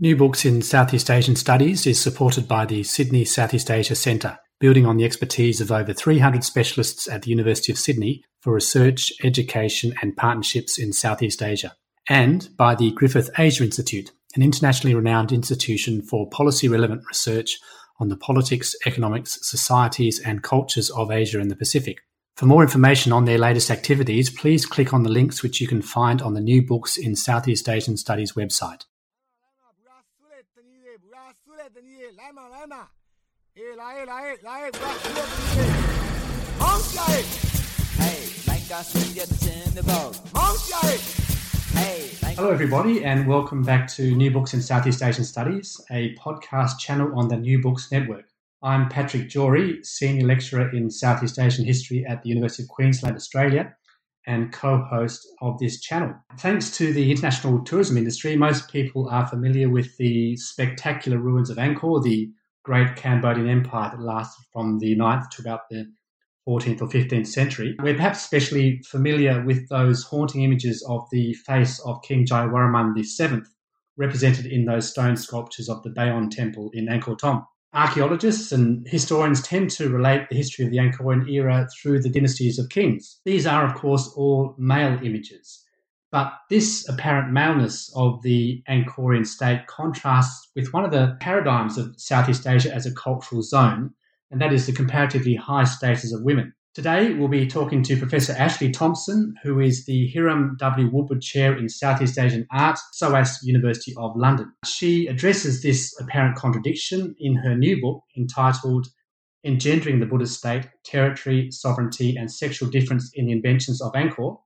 New Books in Southeast Asian Studies is supported by the Sydney Southeast Asia Centre, building on the expertise of over 300 specialists at the University of Sydney for research, education, and partnerships in Southeast Asia, and by the Griffith Asia Institute, an internationally renowned institution for policy relevant research on the politics, economics, societies, and cultures of Asia and the Pacific. For more information on their latest activities, please click on the links which you can find on the New Books in Southeast Asian Studies website. Hello, everybody, and welcome back to New Books in Southeast Asian Studies, a podcast channel on the New Books Network. I'm Patrick Jory, Senior Lecturer in Southeast Asian History at the University of Queensland, Australia, and co host of this channel. Thanks to the international tourism industry, most people are familiar with the spectacular ruins of Angkor, the great Cambodian empire that lasted from the 9th to about the 14th or 15th century. We're perhaps especially familiar with those haunting images of the face of King Jayavarman VII, represented in those stone sculptures of the Bayon Temple in Angkor Thom. Archaeologists and historians tend to relate the history of the Angkorian era through the dynasties of kings. These are, of course, all male images. But this apparent maleness of the Angkorian state contrasts with one of the paradigms of Southeast Asia as a cultural zone, and that is the comparatively high status of women. Today, we'll be talking to Professor Ashley Thompson, who is the Hiram W. Woodward Chair in Southeast Asian Art, SOAS University of London. She addresses this apparent contradiction in her new book entitled Engendering the Buddhist State Territory, Sovereignty, and Sexual Difference in the Inventions of Angkor,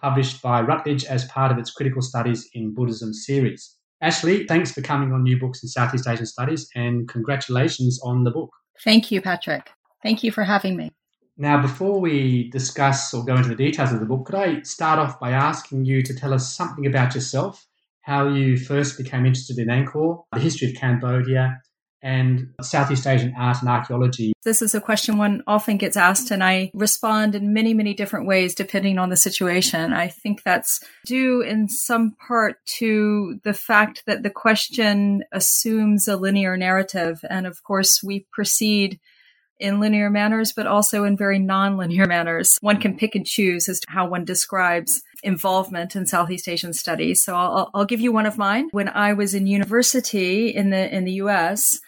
published by Routledge as part of its Critical Studies in Buddhism series. Ashley, thanks for coming on New Books in Southeast Asian Studies and congratulations on the book. Thank you, Patrick. Thank you for having me. Now, before we discuss or go into the details of the book, could I start off by asking you to tell us something about yourself, how you first became interested in Angkor, the history of Cambodia, and Southeast Asian art and archaeology? This is a question one often gets asked, and I respond in many, many different ways depending on the situation. I think that's due in some part to the fact that the question assumes a linear narrative. And of course, we proceed in linear manners, but also in very non-linear manners. One can pick and choose as to how one describes involvement in Southeast Asian studies. So I'll, I'll give you one of mine. When I was in university in the in the U.S.,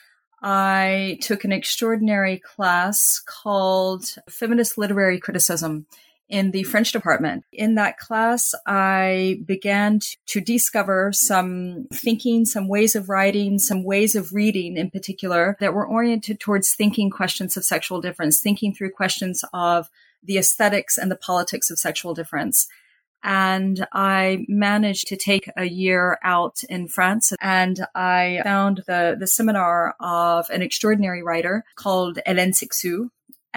I took an extraordinary class called Feminist Literary Criticism in the French department. In that class, I began to discover some thinking, some ways of writing, some ways of reading in particular that were oriented towards thinking questions of sexual difference, thinking through questions of the aesthetics and the politics of sexual difference. And I managed to take a year out in France and I found the, the seminar of an extraordinary writer called Hélène Cixous,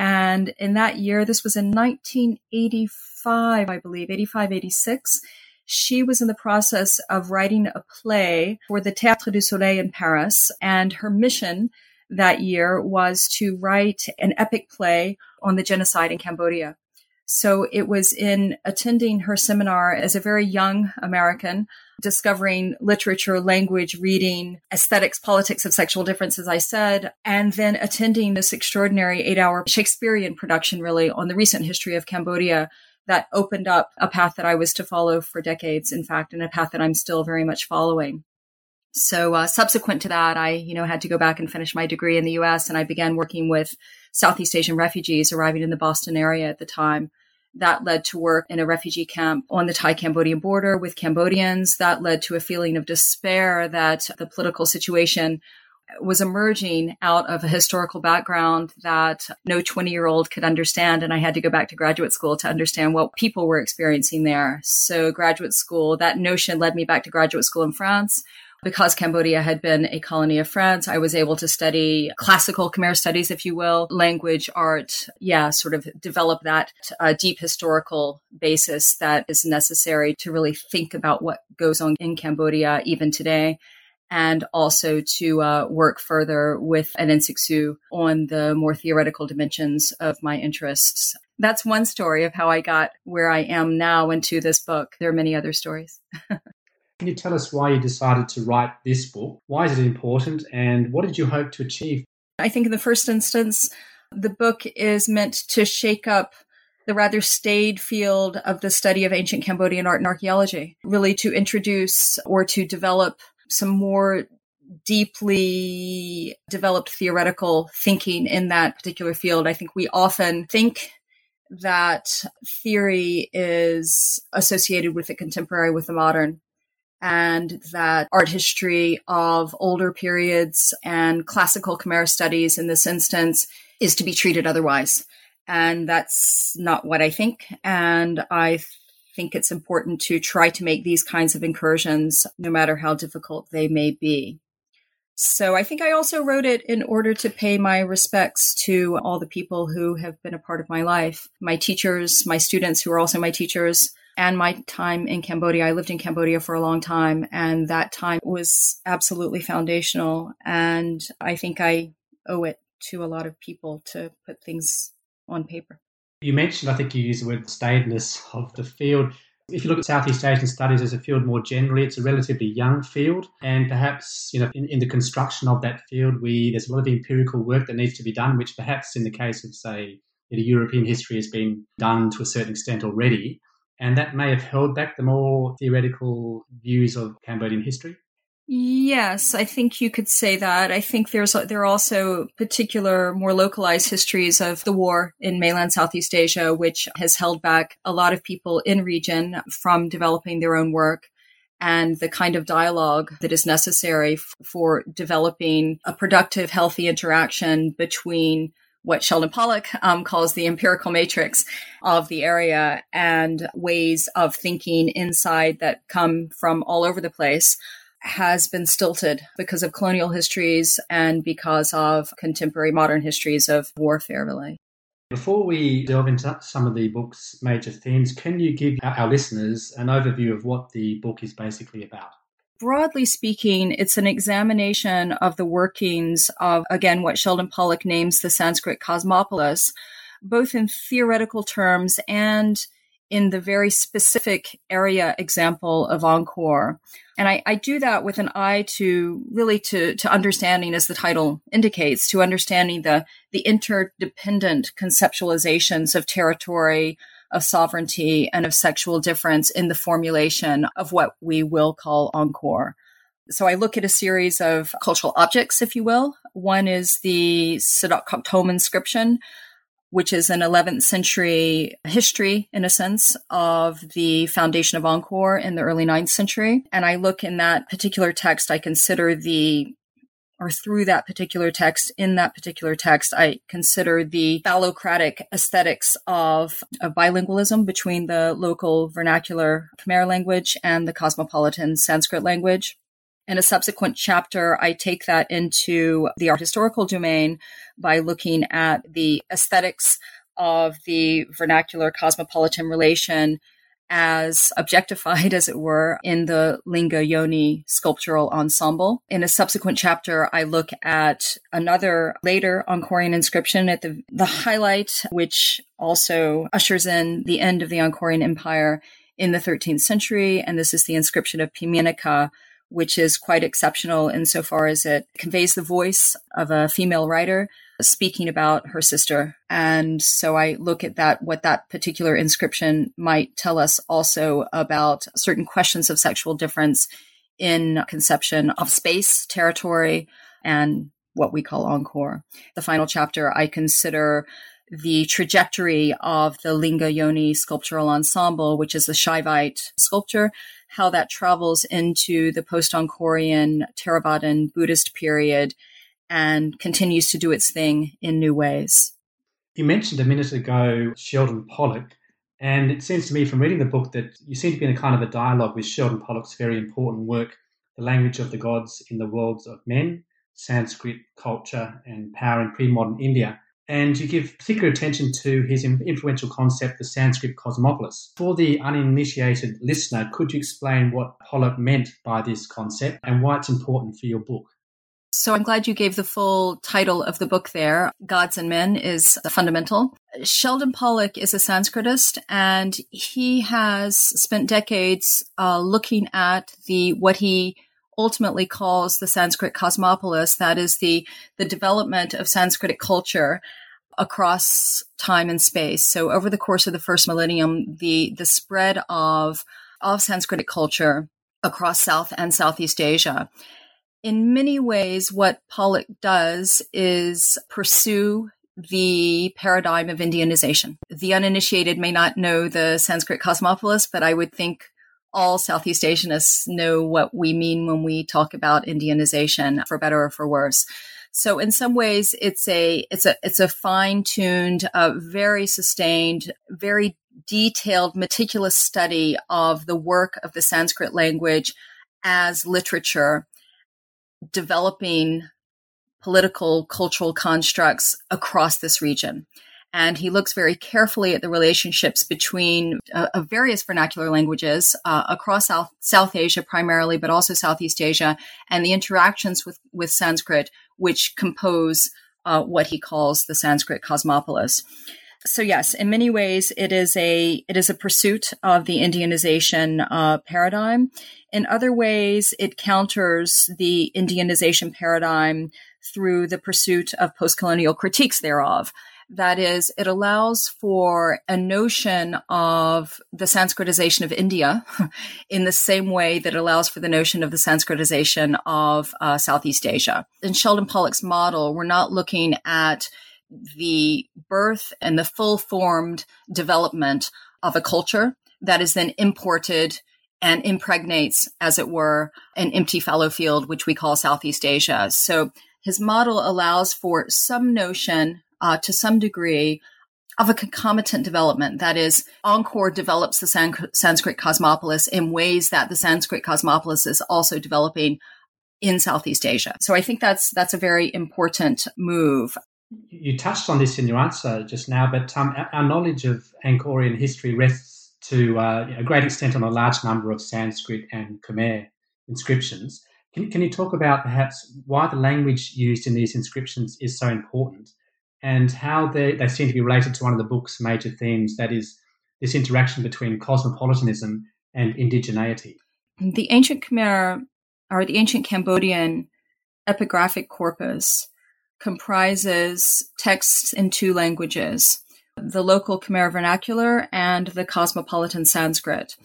and in that year, this was in 1985, I believe, 85, 86. She was in the process of writing a play for the Théâtre du Soleil in Paris, and her mission that year was to write an epic play on the genocide in Cambodia. So it was in attending her seminar as a very young American, discovering literature, language, reading, aesthetics, politics of sexual difference, as I said, and then attending this extraordinary eight hour Shakespearean production, really, on the recent history of Cambodia that opened up a path that I was to follow for decades, in fact, and a path that I'm still very much following. So uh, subsequent to that, I, you know, had to go back and finish my degree in the U.S. and I began working with Southeast Asian refugees arriving in the Boston area at the time. That led to work in a refugee camp on the Thai Cambodian border with Cambodians. That led to a feeling of despair that the political situation was emerging out of a historical background that no 20 year old could understand. And I had to go back to graduate school to understand what people were experiencing there. So, graduate school, that notion led me back to graduate school in France because Cambodia had been a colony of France, I was able to study classical Khmer studies, if you will, language, art, yeah, sort of develop that uh, deep historical basis that is necessary to really think about what goes on in Cambodia even today. And also to uh, work further with an Cixous on the more theoretical dimensions of my interests. That's one story of how I got where I am now into this book. There are many other stories. Can you tell us why you decided to write this book? Why is it important and what did you hope to achieve? I think in the first instance, the book is meant to shake up the rather staid field of the study of ancient Cambodian art and archaeology, really to introduce or to develop some more deeply developed theoretical thinking in that particular field. I think we often think that theory is associated with the contemporary, with the modern and that art history of older periods and classical Khmer studies in this instance is to be treated otherwise. And that's not what I think. And I think it's important to try to make these kinds of incursions, no matter how difficult they may be. So I think I also wrote it in order to pay my respects to all the people who have been a part of my life, my teachers, my students who are also my teachers, and my time in Cambodia. I lived in Cambodia for a long time, and that time was absolutely foundational. And I think I owe it to a lot of people to put things on paper. You mentioned, I think you used the word staidness of the field. If you look at Southeast Asian studies as a field more generally, it's a relatively young field, and perhaps you know in, in the construction of that field, we there's a lot of empirical work that needs to be done, which perhaps in the case of say European history has been done to a certain extent already and that may have held back the more theoretical views of Cambodian history. Yes, I think you could say that. I think there's there are also particular, more localized histories of the war in mainland Southeast Asia, which has held back a lot of people in region from developing their own work and the kind of dialogue that is necessary f- for developing a productive, healthy interaction between what Sheldon Pollock um, calls the empirical matrix of the area and ways of thinking inside that come from all over the place has been stilted because of colonial histories and because of contemporary modern histories of warfare, really. Before we delve into some of the book's major themes, can you give our listeners an overview of what the book is basically about? Broadly speaking, it's an examination of the workings of, again, what Sheldon Pollock names the Sanskrit cosmopolis, both in theoretical terms and in the very specific area example of Angkor. And I, I, do that with an eye to really to, to understanding, as the title indicates, to understanding the, the interdependent conceptualizations of territory, of sovereignty and of sexual difference in the formulation of what we will call Angkor. So I look at a series of cultural objects, if you will. One is the Sdok Kak Thom inscription, which is an 11th century history, in a sense, of the foundation of Angkor in the early 9th century. And I look in that particular text, I consider the or through that particular text, in that particular text, I consider the phallocratic aesthetics of, of bilingualism between the local vernacular Khmer language and the cosmopolitan Sanskrit language. In a subsequent chapter, I take that into the art historical domain by looking at the aesthetics of the vernacular cosmopolitan relation as objectified, as it were, in the Linga Yoni sculptural ensemble. In a subsequent chapter, I look at another later Angkorian inscription at the, the highlight, which also ushers in the end of the Angkorian Empire in the 13th century. And this is the inscription of Phimeanakas, which is quite exceptional insofar as it conveys the voice of a female writer speaking about her sister. And so I look at that, what that particular inscription might tell us also about certain questions of sexual difference in conception of space, territory, and what we call Angkor. The final chapter, I consider the trajectory of the Linga Yoni sculptural ensemble, which is a Shaivite sculpture, how that travels into the post Angkorian Theravadan Buddhist period and continues to do its thing in new ways. You mentioned a minute ago Sheldon Pollock, and it seems to me from reading the book that you seem to be in a kind of a dialogue with Sheldon Pollock's very important work, The Language of the Gods in the Worlds of Men, Sanskrit Culture and Power in Pre-Modern India and you give particular attention to his influential concept, the Sanskrit cosmopolis. For the uninitiated listener, could you explain what Pollock meant by this concept and why it's important for your book? So I'm glad you gave the full title of the book there. Gods and Men is fundamental. Sheldon Pollock is a Sanskritist and he has spent decades uh, looking at the what he ultimately calls the Sanskrit cosmopolis. That is the, the development of Sanskritic culture across time and space. So over the course of the first millennium, the, the spread of, of Sanskritic culture across South and Southeast Asia. In many ways, what Pollock does is pursue the paradigm of Indianization. The uninitiated may not know the Sanskrit cosmopolis, but I would think all Southeast Asianists know what we mean when we talk about Indianization, for better or for worse. So in some ways, it's a it's a it's a fine tuned, uh, very sustained, very detailed, meticulous study of the work of the Sanskrit language as literature, developing political cultural constructs across this region and he looks very carefully at the relationships between uh, various vernacular languages uh, across South, South Asia primarily, but also Southeast Asia, and the interactions with, with Sanskrit, which compose uh, what he calls the Sanskrit cosmopolis. So yes, in many ways, it is a it is a pursuit of the Indianization uh, paradigm. In other ways, it counters the Indianization paradigm through the pursuit of post-colonial critiques thereof. That is, it allows for a notion of the Sanskritization of India in the same way that it allows for the notion of the Sanskritization of uh, Southeast Asia. In Sheldon Pollock's model, we're not looking at the birth and the full formed development of a culture that is then imported and impregnates, as it were, an empty fallow field, which we call Southeast Asia. So his model allows for some notion uh, to some degree of a concomitant development. That is, Angkor develops the San- Sanskrit cosmopolis in ways that the Sanskrit cosmopolis is also developing in Southeast Asia. So I think that's that's a very important move. You touched on this in your answer just now, but um, our knowledge of Angkorian history rests to uh, a great extent on a large number of Sanskrit and Khmer inscriptions. Can, can you talk about perhaps why the language used in these inscriptions is so important and how they, they seem to be related to one of the book's major themes that is this interaction between cosmopolitanism and indigeneity. The ancient Khmer or the ancient Cambodian epigraphic corpus comprises texts in two languages the local Khmer vernacular and the cosmopolitan Sanskrit.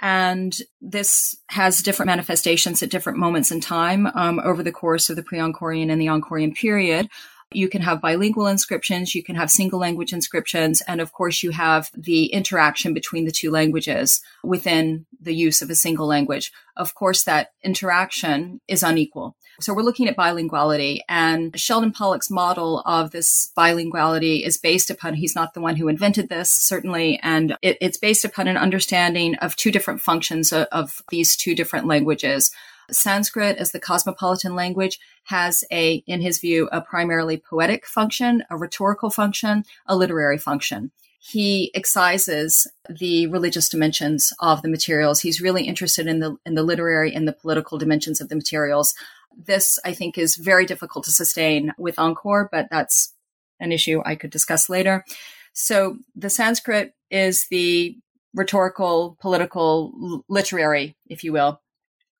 And this has different manifestations at different moments in time um, over the course of the pre Angkorian and the Angkorian period. You can have bilingual inscriptions, you can have single language inscriptions, and of course, you have the interaction between the two languages within the use of a single language. Of course, that interaction is unequal. So we're looking at bilinguality and Sheldon Pollock's model of this bilinguality is based upon, he's not the one who invented this, certainly, and it, it's based upon an understanding of two different functions of, of these two different languages. Sanskrit as the cosmopolitan language has a, in his view, a primarily poetic function, a rhetorical function, a literary function. he excises the religious dimensions of the materials. He's really interested in the in the literary and the political dimensions of the materials. This, I think, is very difficult to sustain with Angkor, but that's an issue I could discuss later. So the Sanskrit is the rhetorical, political, literary, if you will.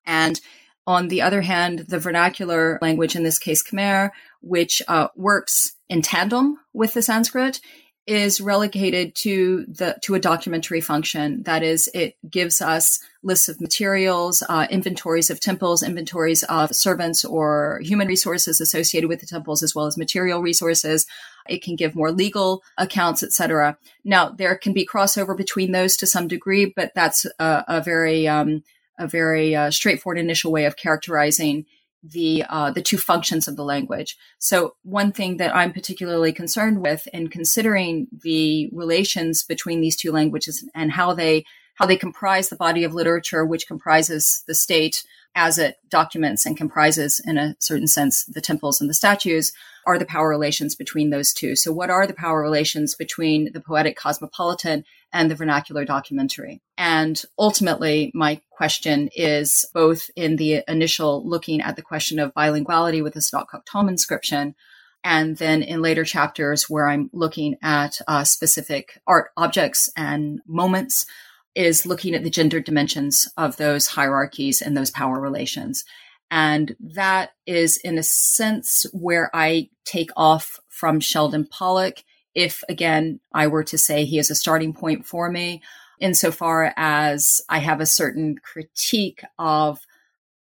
And on the other hand, the vernacular language, in this case Khmer, which uh, works in tandem with the Sanskrit, is relegated to the to a documentary function. That is, it gives us lists of materials, uh, inventories of temples, inventories of servants or human resources associated with the temples, as well as material resources. It can give more legal accounts, etc. Now, there can be crossover between those to some degree, but that's a, a very um, a very uh, straightforward initial way of characterizing the uh, the two functions of the language. So one thing that I'm particularly concerned with in considering the relations between these two languages and how they how they comprise the body of literature, which comprises the state as it documents and comprises, in a certain sense, the temples and the statues, are the power relations between those two. So, what are the power relations between the poetic cosmopolitan and the vernacular documentary? And ultimately, my question is both in the initial looking at the question of bilinguality with the Stok Tom inscription, and then in later chapters where I'm looking at uh, specific art objects and moments is looking at the gender dimensions of those hierarchies and those power relations. And that is, in a sense, where I take off from Sheldon Pollock. If again, I were to say he is a starting point for me, insofar as I have a certain critique of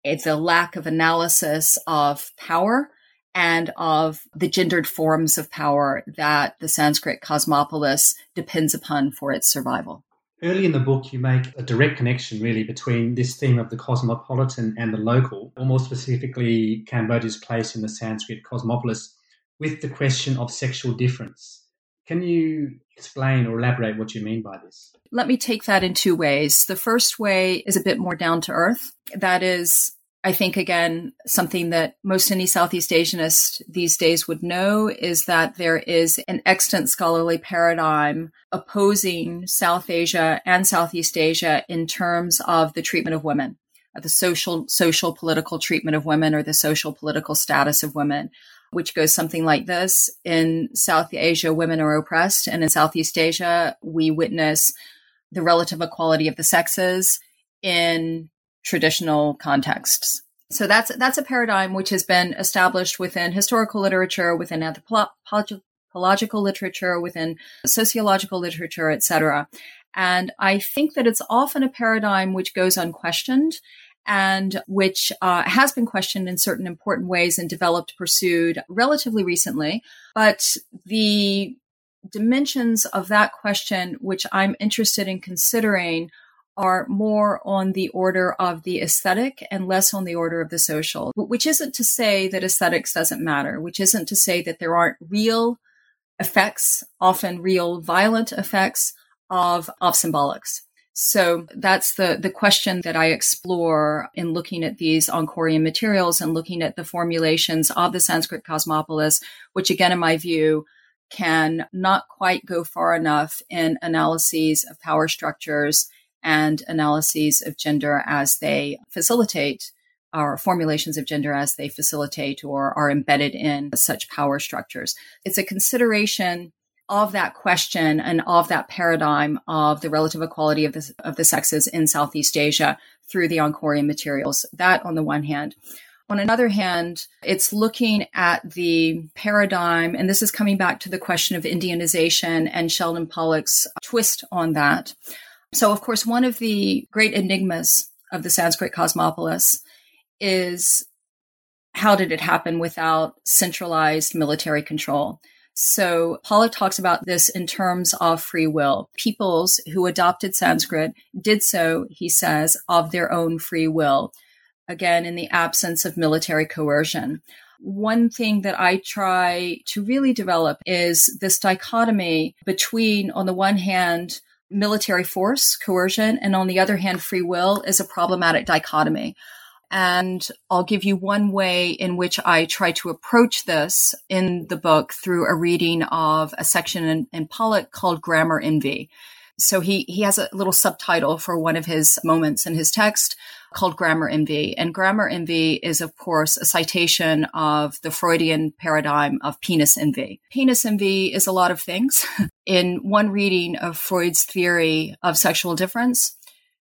the lack of analysis of power and of the gendered forms of power that the Sanskrit cosmopolis depends upon for its survival. Early in the book, you make a direct connection really between this theme of the cosmopolitan and the local, or more specifically, Cambodia's place in the Sanskrit cosmopolis, with the question of sexual difference. Can you explain or elaborate what you mean by this? Let me take that in two ways. The first way is a bit more down to earth. That is, I think, again, something that most any Southeast Asianist these days would know is that there is an extant scholarly paradigm opposing South Asia and Southeast Asia in terms of the treatment of women, the social, social political treatment of women or the social political status of women, which goes something like this. In South Asia, women are oppressed. And in Southeast Asia, we witness the relative equality of the sexes in traditional contexts. So that's that's a paradigm which has been established within historical literature, within anthropological literature, within sociological literature, etc. And I think that it's often a paradigm which goes unquestioned and which uh, has been questioned in certain important ways and developed, pursued relatively recently. But the dimensions of that question, which I'm interested in considering, are more on the order of the aesthetic and less on the order of the social, which isn't to say that aesthetics doesn't matter, which isn't to say that there aren't real effects, often real violent effects of, of symbolics. So that's the, the question that I explore in looking at these Angkorian materials and looking at the formulations of the Sanskrit cosmopolis, which again, in my view, can not quite go far enough in analyses of power structures and analyses of gender as they facilitate or formulations of gender as they facilitate or are embedded in such power structures. It's a consideration of that question and of that paradigm of the relative equality of the, of the sexes in Southeast Asia through the Angkorian materials. That on the one hand. On another hand, it's looking at the paradigm, and this is coming back to the question of Indianization and Sheldon Pollock's twist on that so, of course, one of the great enigmas of the Sanskrit cosmopolis is how did it happen without centralized military control? So Pollock talks about this in terms of free will. Peoples who adopted Sanskrit did so, he says, of their own free will. Again, in the absence of military coercion. One thing that I try to really develop is this dichotomy between, on the one hand, military force, coercion, and on the other hand, free will is a problematic dichotomy. And I'll give you one way in which I try to approach this in the book through a reading of a section in, in Pollock called Grammar Envy. So he, he has a little subtitle for one of his moments in his text called Grammar Envy. And Grammar Envy is, of course, a citation of the Freudian paradigm of penis envy. Penis envy is a lot of things. in one reading of Freud's theory of sexual difference,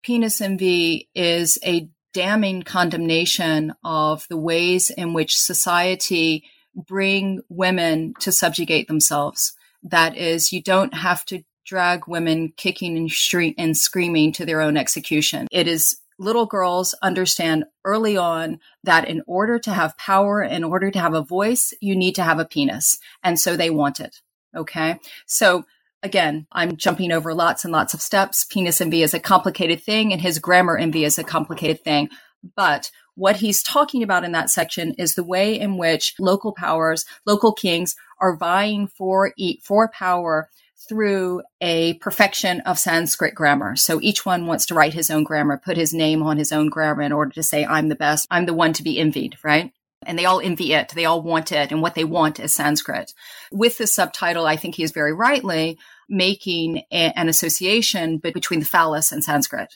penis envy is a damning condemnation of the ways in which society bring women to subjugate themselves. That is, you don't have to drag women kicking and, and screaming to their own execution. It is little girls understand early on that in order to have power, in order to have a voice, you need to have a penis. And so they want it. Okay. So again, I'm jumping over lots and lots of steps. Penis envy is a complicated thing and his grammar envy is a complicated thing. But what he's talking about in that section is the way in which local powers, local kings are vying for, for power through a perfection of Sanskrit grammar. So each one wants to write his own grammar, put his name on his own grammar in order to say, I'm the best. I'm the one to be envied, right? And they all envy it. They all want it. And what they want is Sanskrit. With the subtitle, I think he is very rightly making a, an association between the phallus and Sanskrit.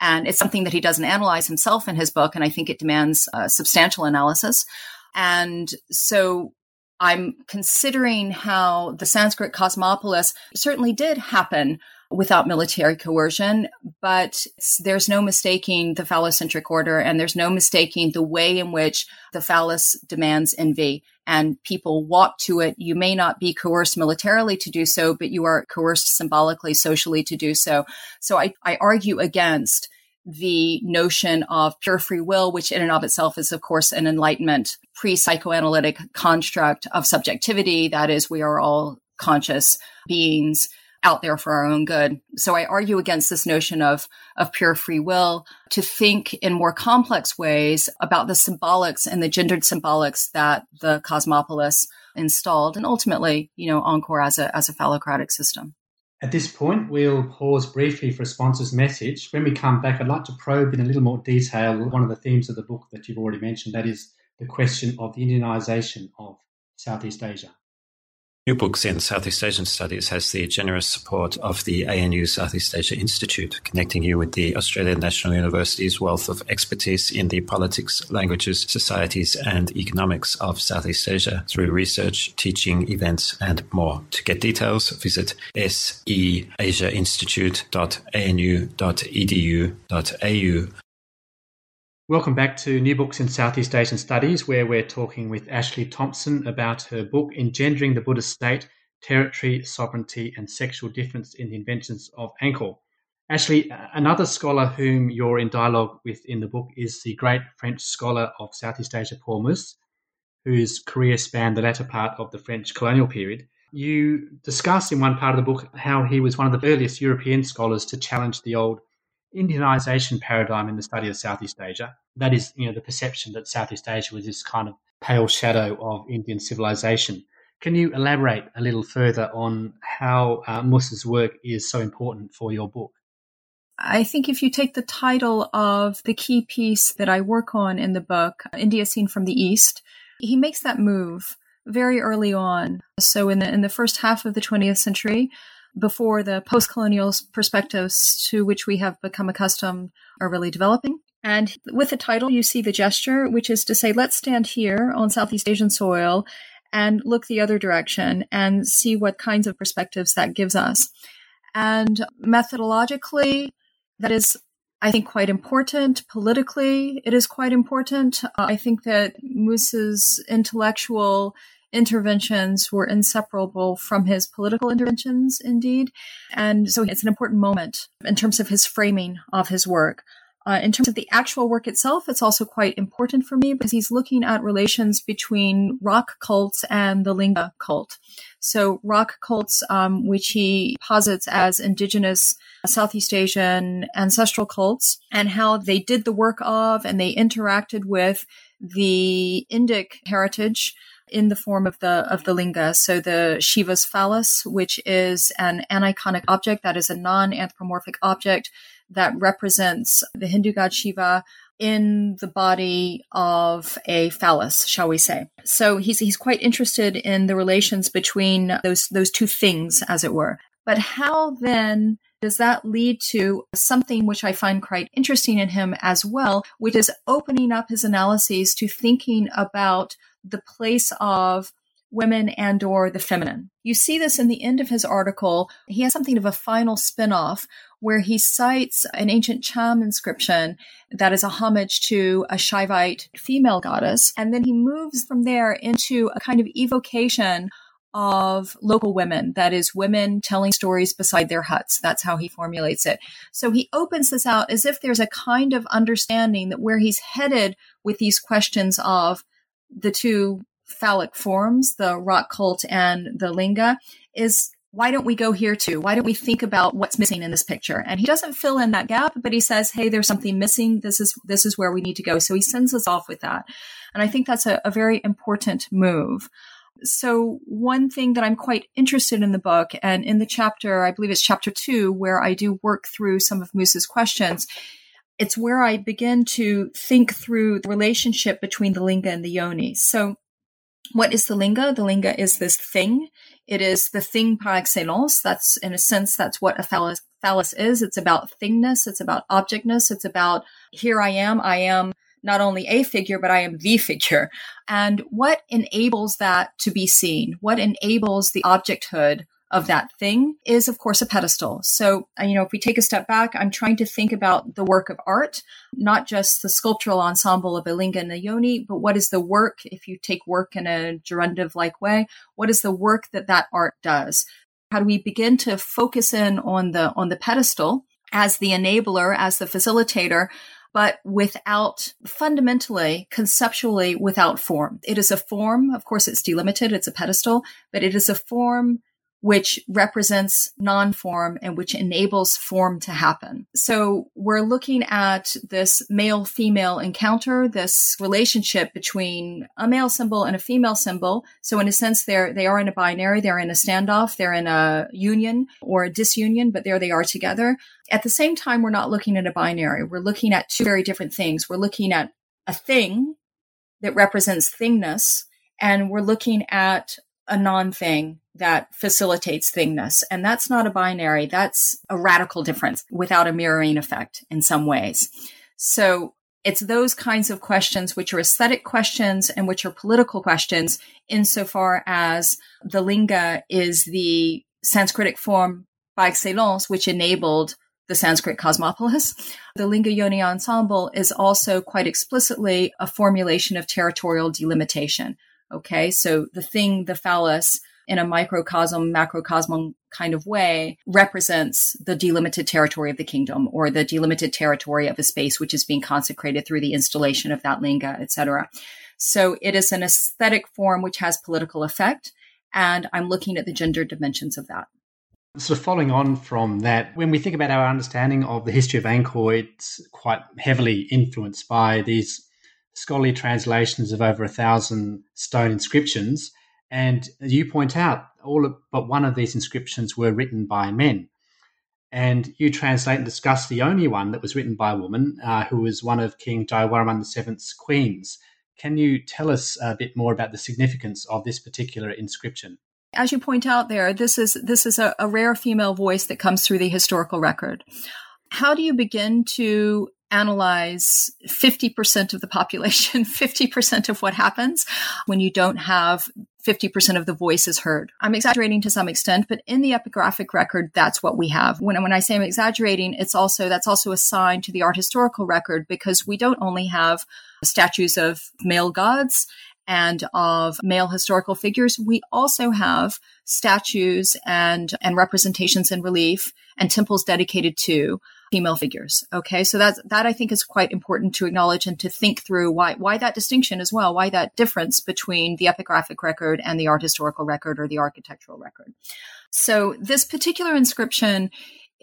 And it's something that he doesn't analyze himself in his book. And I think it demands uh, substantial analysis. And so I'm considering how the Sanskrit cosmopolis certainly did happen without military coercion, but there's no mistaking the phallocentric order and there's no mistaking the way in which the phallus demands envy and people walk to it. You may not be coerced militarily to do so, but you are coerced symbolically, socially to do so. So I, I argue against the notion of pure free will, which in and of itself is, of course, an enlightenment pre psychoanalytic construct of subjectivity. That is, we are all conscious beings out there for our own good. So I argue against this notion of, of pure free will to think in more complex ways about the symbolics and the gendered symbolics that the cosmopolis installed and ultimately, you know, Angkor as a, as a phallocratic system. At this point, we'll pause briefly for a sponsor's message. When we come back, I'd like to probe in a little more detail one of the themes of the book that you've already mentioned that is, the question of the Indianization of Southeast Asia. New Books in Southeast Asian Studies has the generous support of the ANU Southeast Asia Institute, connecting you with the Australian National University's wealth of expertise in the politics, languages, societies, and economics of Southeast Asia through research, teaching, events, and more. To get details, visit seasiainstitute.anu.edu.au Welcome back to New Books in Southeast Asian Studies, where we're talking with Ashley Thompson about her book Engendering the Buddhist State Territory, Sovereignty, and Sexual Difference in the Inventions of Angkor. Ashley, another scholar whom you're in dialogue with in the book is the great French scholar of Southeast Asia, Paul Mus, whose career spanned the latter part of the French colonial period. You discuss in one part of the book how he was one of the earliest European scholars to challenge the old Indianization paradigm in the study of Southeast Asia. That is, you know, the perception that Southeast Asia was this kind of pale shadow of Indian civilization. Can you elaborate a little further on how uh, Mus's work is so important for your book? I think if you take the title of the key piece that I work on in the book, India Seen from the East, he makes that move very early on. So in the in the first half of the 20th century, before the post colonial perspectives to which we have become accustomed are really developing. And with the title, you see the gesture, which is to say, let's stand here on Southeast Asian soil and look the other direction and see what kinds of perspectives that gives us. And methodologically, that is, I think, quite important. Politically, it is quite important. Uh, I think that Mus's intellectual interventions were inseparable from his political interventions, indeed. And so it's an important moment in terms of his framing of his work. Uh, in terms of the actual work itself, it's also quite important for me because he's looking at relations between rock cults and the Linga cult. So, rock cults, um, which he posits as indigenous Southeast Asian ancestral cults, and how they did the work of and they interacted with the Indic heritage in the form of the of the linga. So the Shiva's phallus, which is an aniconic object, that is a non-anthropomorphic object that represents the Hindu god Shiva in the body of a phallus, shall we say. So he's he's quite interested in the relations between those those two things, as it were. But how then does that lead to something which I find quite interesting in him as well, which is opening up his analyses to thinking about the place of women and or the feminine. You see this in the end of his article. He has something of a final spin-off where he cites an ancient Cham inscription that is a homage to a Shaivite female goddess. And then he moves from there into a kind of evocation of local women, that is, women telling stories beside their huts. That's how he formulates it. So he opens this out as if there's a kind of understanding that where he's headed with these questions of the two phallic forms, the rock cult and the linga, is why don't we go here too? Why don't we think about what's missing in this picture? And he doesn't fill in that gap, but he says, Hey, there's something missing. This is, this is where we need to go. So he sends us off with that. And I think that's a, a very important move. So one thing that I'm quite interested in the book and in the chapter, I believe it's chapter two, where I do work through some of Mus's questions. It's where I begin to think through the relationship between the linga and the yoni. So what is the linga? The linga is this thing. It is the thing par excellence. That's in a sense, that's what a phallus, phallus is. It's about thingness. It's about objectness. It's about here I am. I am not only a figure, but I am the figure. And what enables that to be seen? What enables the objecthood of that thing is, of course, a pedestal. So, uh, you know, if we take a step back, I'm trying to think about the work of art, not just the sculptural ensemble of a linga and a yoni, but what is the work, if you take work in a gerundive like way, what is the work that that art does? How do we begin to focus in on the, on the pedestal as the enabler, as the facilitator, but without fundamentally, conceptually, without form. It is a form. Of course, it's delimited. It's a pedestal, but it is a form which represents non-form and which enables form to happen. So we're looking at this male female encounter, this relationship between a male symbol and a female symbol. So in a sense, they're, they are in a binary, they're in a standoff, they're in a union or a disunion, but there they are together. At the same time, we're not looking at a binary. We're looking at two very different things. We're looking at a thing that represents thingness and we're looking at a non thing that facilitates thingness. And that's not a binary. That's a radical difference without a mirroring effect in some ways. So it's those kinds of questions, which are aesthetic questions and which are political questions, insofar as the linga is the Sanskritic form by excellence, which enabled the Sanskrit cosmopolis. The Linga Yoni ensemble is also quite explicitly a formulation of territorial delimitation. Okay. So the thing, the phallus, in a microcosm, macrocosm kind of way represents the delimited territory of the kingdom or the delimited territory of a space which is being consecrated through the installation of that linga, etc. So it is an aesthetic form which has political effect. And I'm looking at the gender dimensions of that. Of following on from that, when we think about our understanding of the history of Angkor, it's quite heavily influenced by these scholarly translations of over a thousand stone inscriptions and you point out all of, but one of these inscriptions were written by men. And you translate and discuss the only one that was written by a woman, uh, who was one of King Jayavarman VII's queens. Can you tell us a bit more about the significance of this particular inscription? As you point out there, this is this is a, a rare female voice that comes through the historical record. How do you begin to analyze 50% of the population, 50% of what happens when you don't have 50% of the voices heard. I'm exaggerating to some extent, but in the epigraphic record, that's what we have. When, when I say I'm exaggerating, it's also, that's also a sign to the art historical record because we don't only have statues of male gods and of male historical figures. We also have statues and, and representations in relief and temples dedicated to female figures. Okay. So that's, that I think is quite important to acknowledge and to think through why, why that distinction as well, why that difference between the epigraphic record and the art historical record or the architectural record. So this particular inscription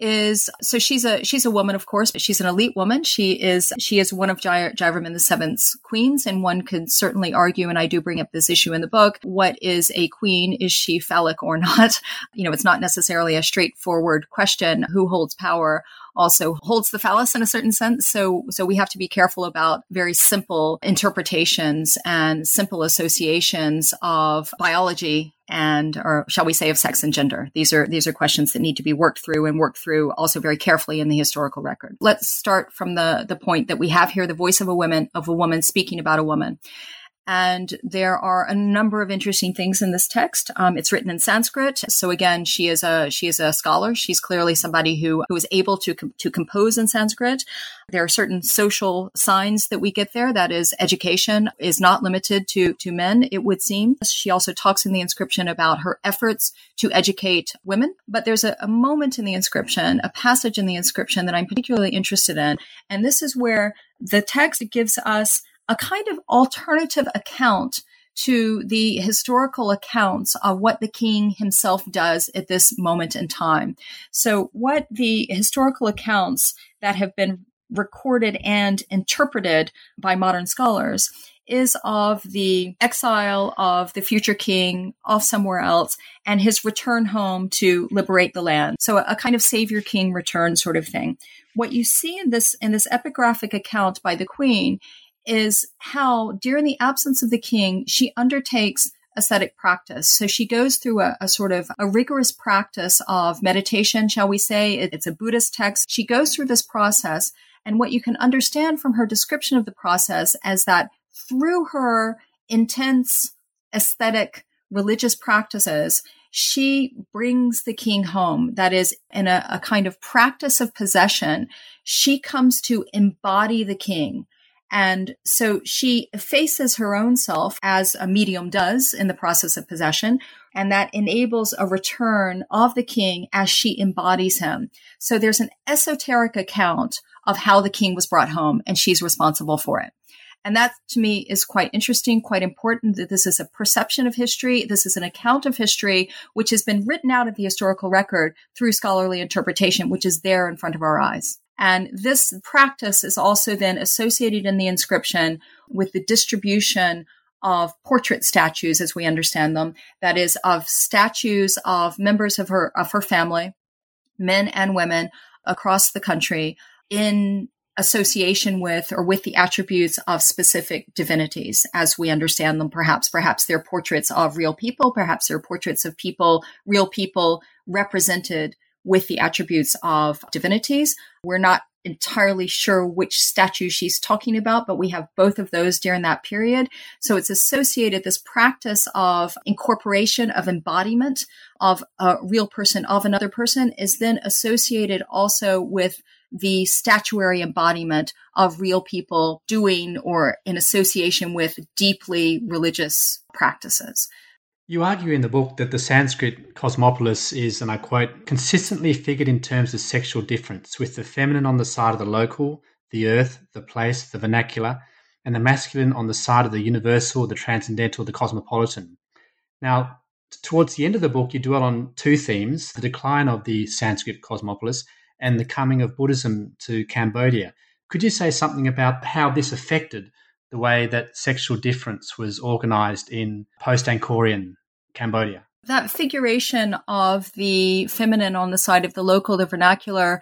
is so she's a she's a woman of course but she's an elite woman she is she is one of Jai, Jayavarman the seventh's queens and one could certainly argue and I do bring up this issue in the book what is a queen is she phallic or not you know it's not necessarily a straightforward question who holds power also holds the phallus in a certain sense. So, so we have to be careful about very simple interpretations and simple associations of biology and or shall we say of sex and gender. These are these are questions that need to be worked through and worked through also very carefully in the historical record. Let's start from the the point that we have here the voice of a woman of a woman speaking about a woman and there are a number of interesting things in this text. Um, it's written in Sanskrit, so again, she is a she is a scholar. She's clearly somebody who who is able to com- to compose in Sanskrit. There are certain social signs that we get there. That is, education is not limited to to men. It would seem. She also talks in the inscription about her efforts to educate women. But there's a, a moment in the inscription, a passage in the inscription that I'm particularly interested in, and this is where the text gives us a kind of alternative account to the historical accounts of what the king himself does at this moment in time. So, what the historical accounts that have been recorded and interpreted by modern scholars is of the exile of the future king off somewhere else and his return home to liberate the land. So a, kind of savior king return sort of thing. What you see in this in this epigraphic account by the queen is how during the absence of the king, she undertakes ascetic practice. So she goes through a, a, sort of a rigorous practice of meditation, shall we say. It, it's a Buddhist text. She goes through this process. And what you can understand from her description of the process is that through her intense aesthetic religious practices, she brings the king home. That is, in a, a kind of practice of possession, she comes to embody the king. And so she faces her own self as a medium does in the process of possession. And that enables a return of the king as she embodies him. So there's an esoteric account of how the king was brought home and she's responsible for it. And that to me is quite interesting, quite important that this is a perception of history. This is an account of history, which has been written out of the historical record through scholarly interpretation, which is there in front of our eyes. And this practice is also then associated in the inscription with the distribution of portrait statues as we understand them that is of statues of members of her of her family men and women across the country in association with or with the attributes of specific divinities as we understand them perhaps perhaps they're portraits of real people perhaps they're portraits of people real people represented with the attributes of divinities. We're not entirely sure which statue she's talking about, but we have both of those during that period. So it's associated this practice of incorporation of embodiment of a real person of another person is then associated also with the statuary embodiment of real people doing or in association with deeply religious practices. You argue in the book that the Sanskrit cosmopolis is, and I quote, consistently figured in terms of sexual difference, with the feminine on the side of the local, the earth, the place, the vernacular, and the masculine on the side of the universal, the transcendental, the cosmopolitan. Now, towards the end of the book, you dwell on two themes the decline of the Sanskrit cosmopolis and the coming of Buddhism to Cambodia. Could you say something about how this affected the way that sexual difference was organized in post Angkorian Cambodia. That figuration of the feminine on the side of the local, the vernacular,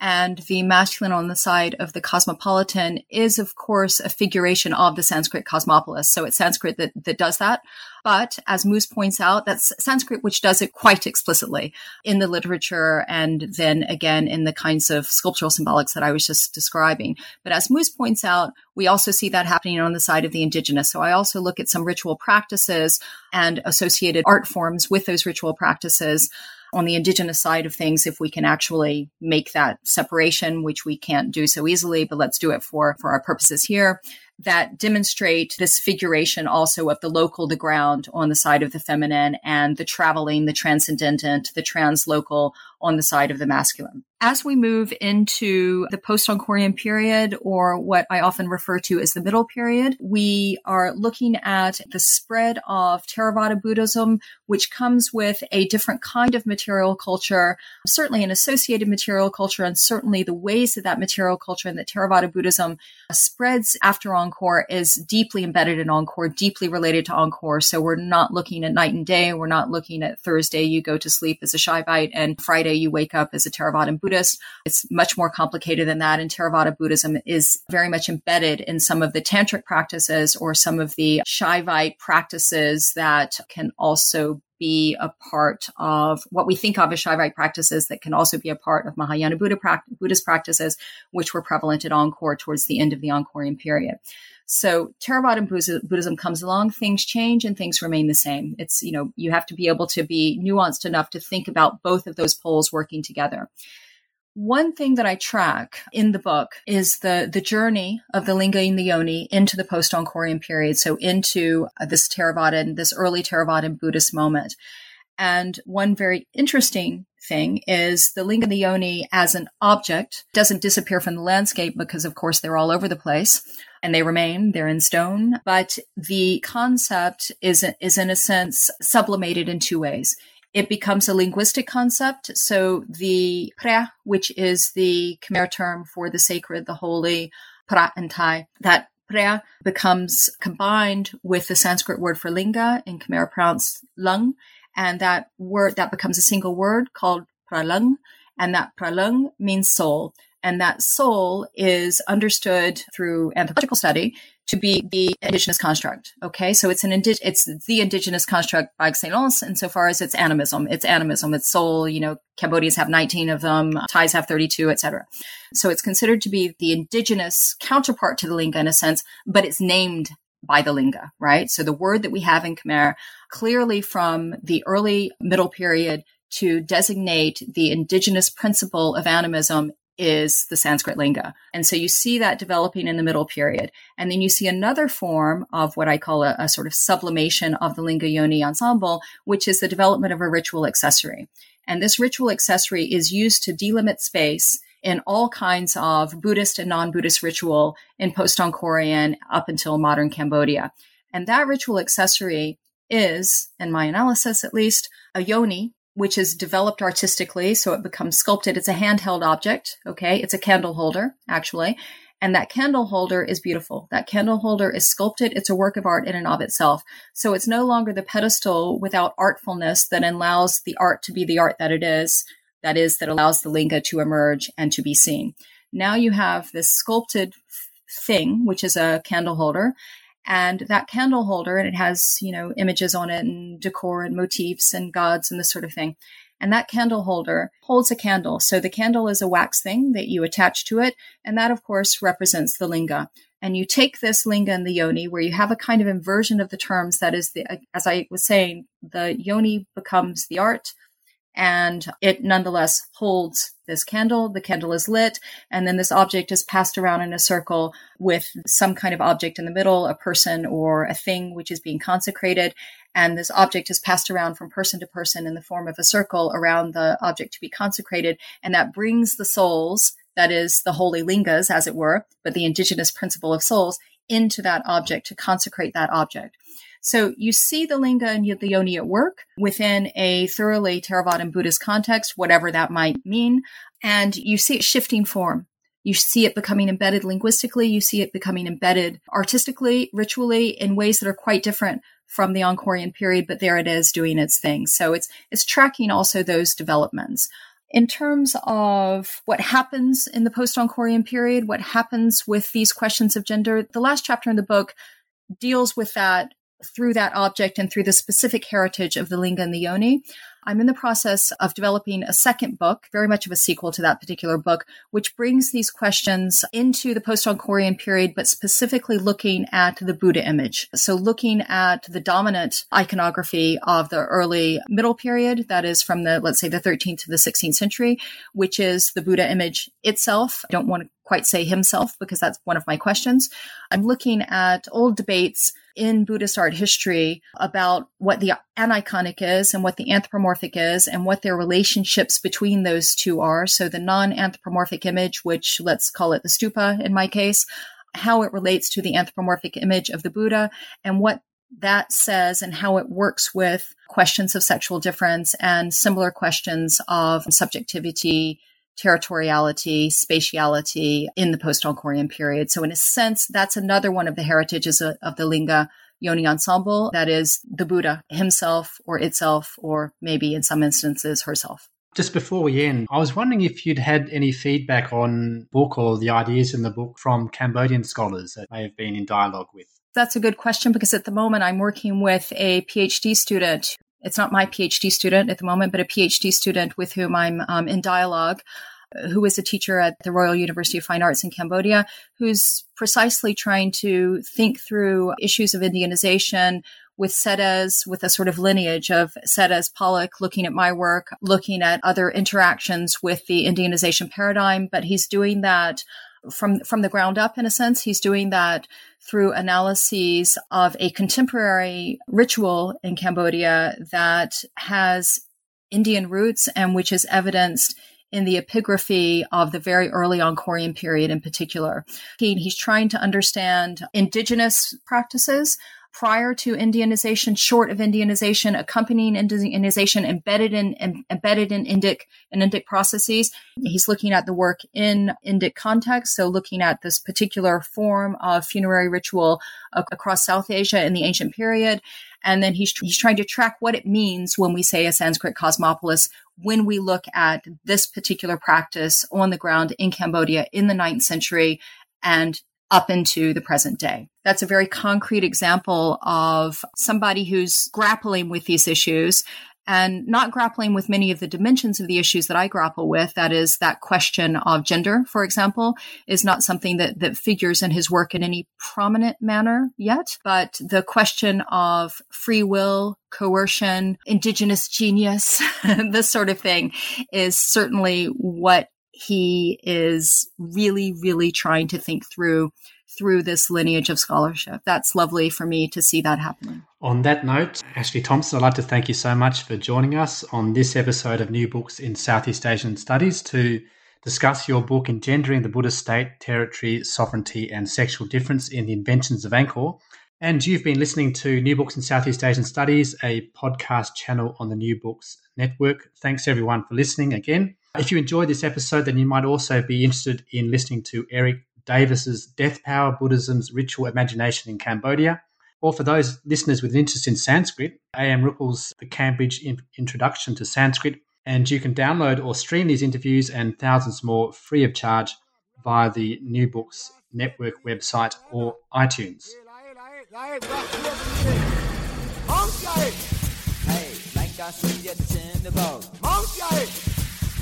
and the masculine on the side of the cosmopolitan is, of course, a figuration of the Sanskrit cosmopolis. So it's Sanskrit that, that does that. But as Mus points out, that's Sanskrit which does it quite explicitly in the literature and then again in the kinds of sculptural symbolics that I was just describing. But as Mus points out, we also see that happening on the side of the indigenous. So I also look at some ritual practices and associated art forms with those ritual practices on the indigenous side of things if we can actually make that separation which we can't do so easily but let's do it for for our purposes here that demonstrate this figuration also of the local, the ground on the side of the feminine and the traveling, the transcendent, the translocal on the side of the masculine. As we move into the post-Angkorian period, or what I often refer to as the middle period, we are looking at the spread of Theravada Buddhism, which comes with a different kind of material culture, certainly an associated material culture, and certainly the ways that that material culture and that Theravada Buddhism spreads after Angkor is deeply embedded in Angkor, deeply related to Angkor. So we're not looking at night and day. We're not looking at Thursday you go to sleep as a Shaivite and Friday you wake up as a Theravadan Buddhist. It's much more complicated than that. And Theravada Buddhism is very much embedded in some of the tantric practices or some of the Shaivite practices that can also be a part of what we think of as Shaivite practices that can also be a part of Mahayana Buddha Buddhist practices, which were prevalent at Angkor towards the end of the Angkorian period. So Theravada Buddhism comes along, things change and things remain the same. It's, you know, you have to be able to be nuanced enough to think about both of those poles working together. One thing that I track in the book is the the journey of the Linga and the Yoni into the post Angkorian period, so into uh, this this and this early Theravadan Buddhist moment. And one very interesting thing is the Linga and the Yoni as an object doesn't disappear from the landscape because, of course, they're all over the place and they remain, they're in stone. But the concept is, is in a sense sublimated in two ways it becomes a linguistic concept. So the pra, which is the Khmer term for the sacred, the holy, pra and thai, that pra becomes combined with the Sanskrit word for linga in Khmer pronounced lung. And that word, that becomes a single word called pralung. And that pralung means soul. And that soul is understood through anthropological study to be the indigenous construct. Okay, so it's an indi- it's the indigenous construct by excellence insofar as it's animism. It's animism. It's soul. You know, Cambodians have 19 of them. Thais have 32, etc. So it's considered to be the indigenous counterpart to the linga in a sense, but it's named by the linga, right? So the word that we have in Khmer clearly from the early middle period to designate the indigenous principle of animism is the Sanskrit linga. And so you see that developing in the middle period. And then you see another form of what I call a, a, sort of sublimation of the linga yoni ensemble, which is the development of a ritual accessory. And this ritual accessory is used to delimit space in all kinds of Buddhist and non-Buddhist ritual in post-Angkorian up until modern Cambodia. And that ritual accessory is, in my analysis at least, a yoni, which is developed artistically. So it becomes sculpted. It's a handheld object. Okay. It's a candle holder, actually. And that candle holder is beautiful. That candle holder is sculpted. It's a work of art in and of itself. So it's no longer the pedestal without artfulness that allows the art to be the art that it is. That is, that allows the linga to emerge and to be seen. Now you have this sculpted thing, which is a candle holder, and that candle holder and it has you know images on it and decor and motifs and gods and this sort of thing. And that candle holder holds a candle. So the candle is a wax thing that you attach to it and that of course represents the linga. And you take this linga and the yoni where you have a kind of inversion of the terms. That is the as i was saying the yoni becomes the art and it nonetheless holds this candle. The candle is lit, and then this object is passed around in a circle with some kind of object in the middle, a person or a thing which is being consecrated. And this object is passed around from person to person in the form of a circle around the object to be consecrated. And that brings the souls, that is the holy lingas, as it were, but the indigenous principle of souls, into that object to consecrate that object. So you see the linga and the yoni at work within a thoroughly Theravadan Buddhist context, whatever that might mean. And you see it shifting form. You see it becoming embedded linguistically. You see it becoming embedded artistically, ritually in ways that are quite different from the Angkorian period, but there it is doing its thing. So it's, it's tracking also those developments. In terms of what happens in the post Angkorian period, what happens with these questions of gender, the last chapter in the book deals with that through that object and through the specific heritage of the linga and the yoni. I'm in the process of developing a second book, very much of a sequel to that particular book, which brings these questions into the post Angkorian period, but specifically looking at the Buddha image. So looking at the dominant iconography of the early middle period, that is from the, let's say, the 13th to the 16th century, which is the Buddha image itself. I don't want to quite say himself because that's one of my questions. I'm looking at old debates in Buddhist art history about what the aniconic is and what the anthropomorphic is and what their relationships between those two are. So the non-anthropomorphic image, which let's call it the stupa in my case, how it relates to the anthropomorphic image of the Buddha and what that says and how it works with questions of sexual difference and similar questions of subjectivity, territoriality, spatiality in the post-Angkorian period. So in a sense, that's another one of the heritages of, of the Linga Yoni ensemble. That is the Buddha himself or itself, or maybe in some instances herself. Just before we end, I was wondering if you'd had any feedback on book or the ideas in the book from Cambodian scholars that may have been in dialogue with. That's a good question because at the moment I'm working with a PhD student. It's not my PhD student at the moment, but a PhD student with whom I'm um, in dialogue who is a teacher at the Royal University of Fine Arts in Cambodia, who's precisely trying to think through issues of Indianization with Coedès, with a sort of lineage of Coedès Pollock, looking at my work, looking at other interactions with the Indianization paradigm. But he's doing that from, from the ground up, in a sense. He's doing that through analyses of a contemporary ritual in Cambodia that has Indian roots and which is evidenced in the epigraphy of the very early Angkorian period in particular. He, he's trying to understand indigenous practices prior to Indianization, short of Indianization, accompanying Indianization, embedded in embedded in Indic and Indic processes. He's looking at the work in Indic context, so looking at this particular form of funerary ritual across South Asia in the ancient period. And then he's, he's trying to track what it means when we say a Sanskrit cosmopolis, when we look at this particular practice on the ground in Cambodia in the ninth century and up into the present day. That's a very concrete example of somebody who's grappling with these issues and not grappling with many of the dimensions of the issues that I grapple with. That is that question of gender, for example, is not something that, that figures in his work in any prominent manner yet. But the question of free will, coercion, indigenous genius, this sort of thing is certainly what he is really, really trying to think through through this lineage of scholarship. That's lovely for me to see that happening. On that note, Ashley Thompson, I'd like to thank you so much for joining us on this episode of New Books in Southeast Asian Studies to discuss your book Engendering the Buddhist State, Territory, Sovereignty and Sexual Difference in the Inventions of Angkor. And you've been listening to New Books in Southeast Asian Studies, a podcast channel on the New Books Network. Thanks everyone for listening again. If you enjoyed this episode, then you might also be interested in listening to Erik Davis's Death Power Buddhism's Ritual Imagination in Cambodia. Or for those listeners with an interest in Sanskrit, A.M. Ruppel's The Cambridge Introduction to Sanskrit. And you can download or stream these interviews and thousands more free of charge via the New Books Network website or iTunes.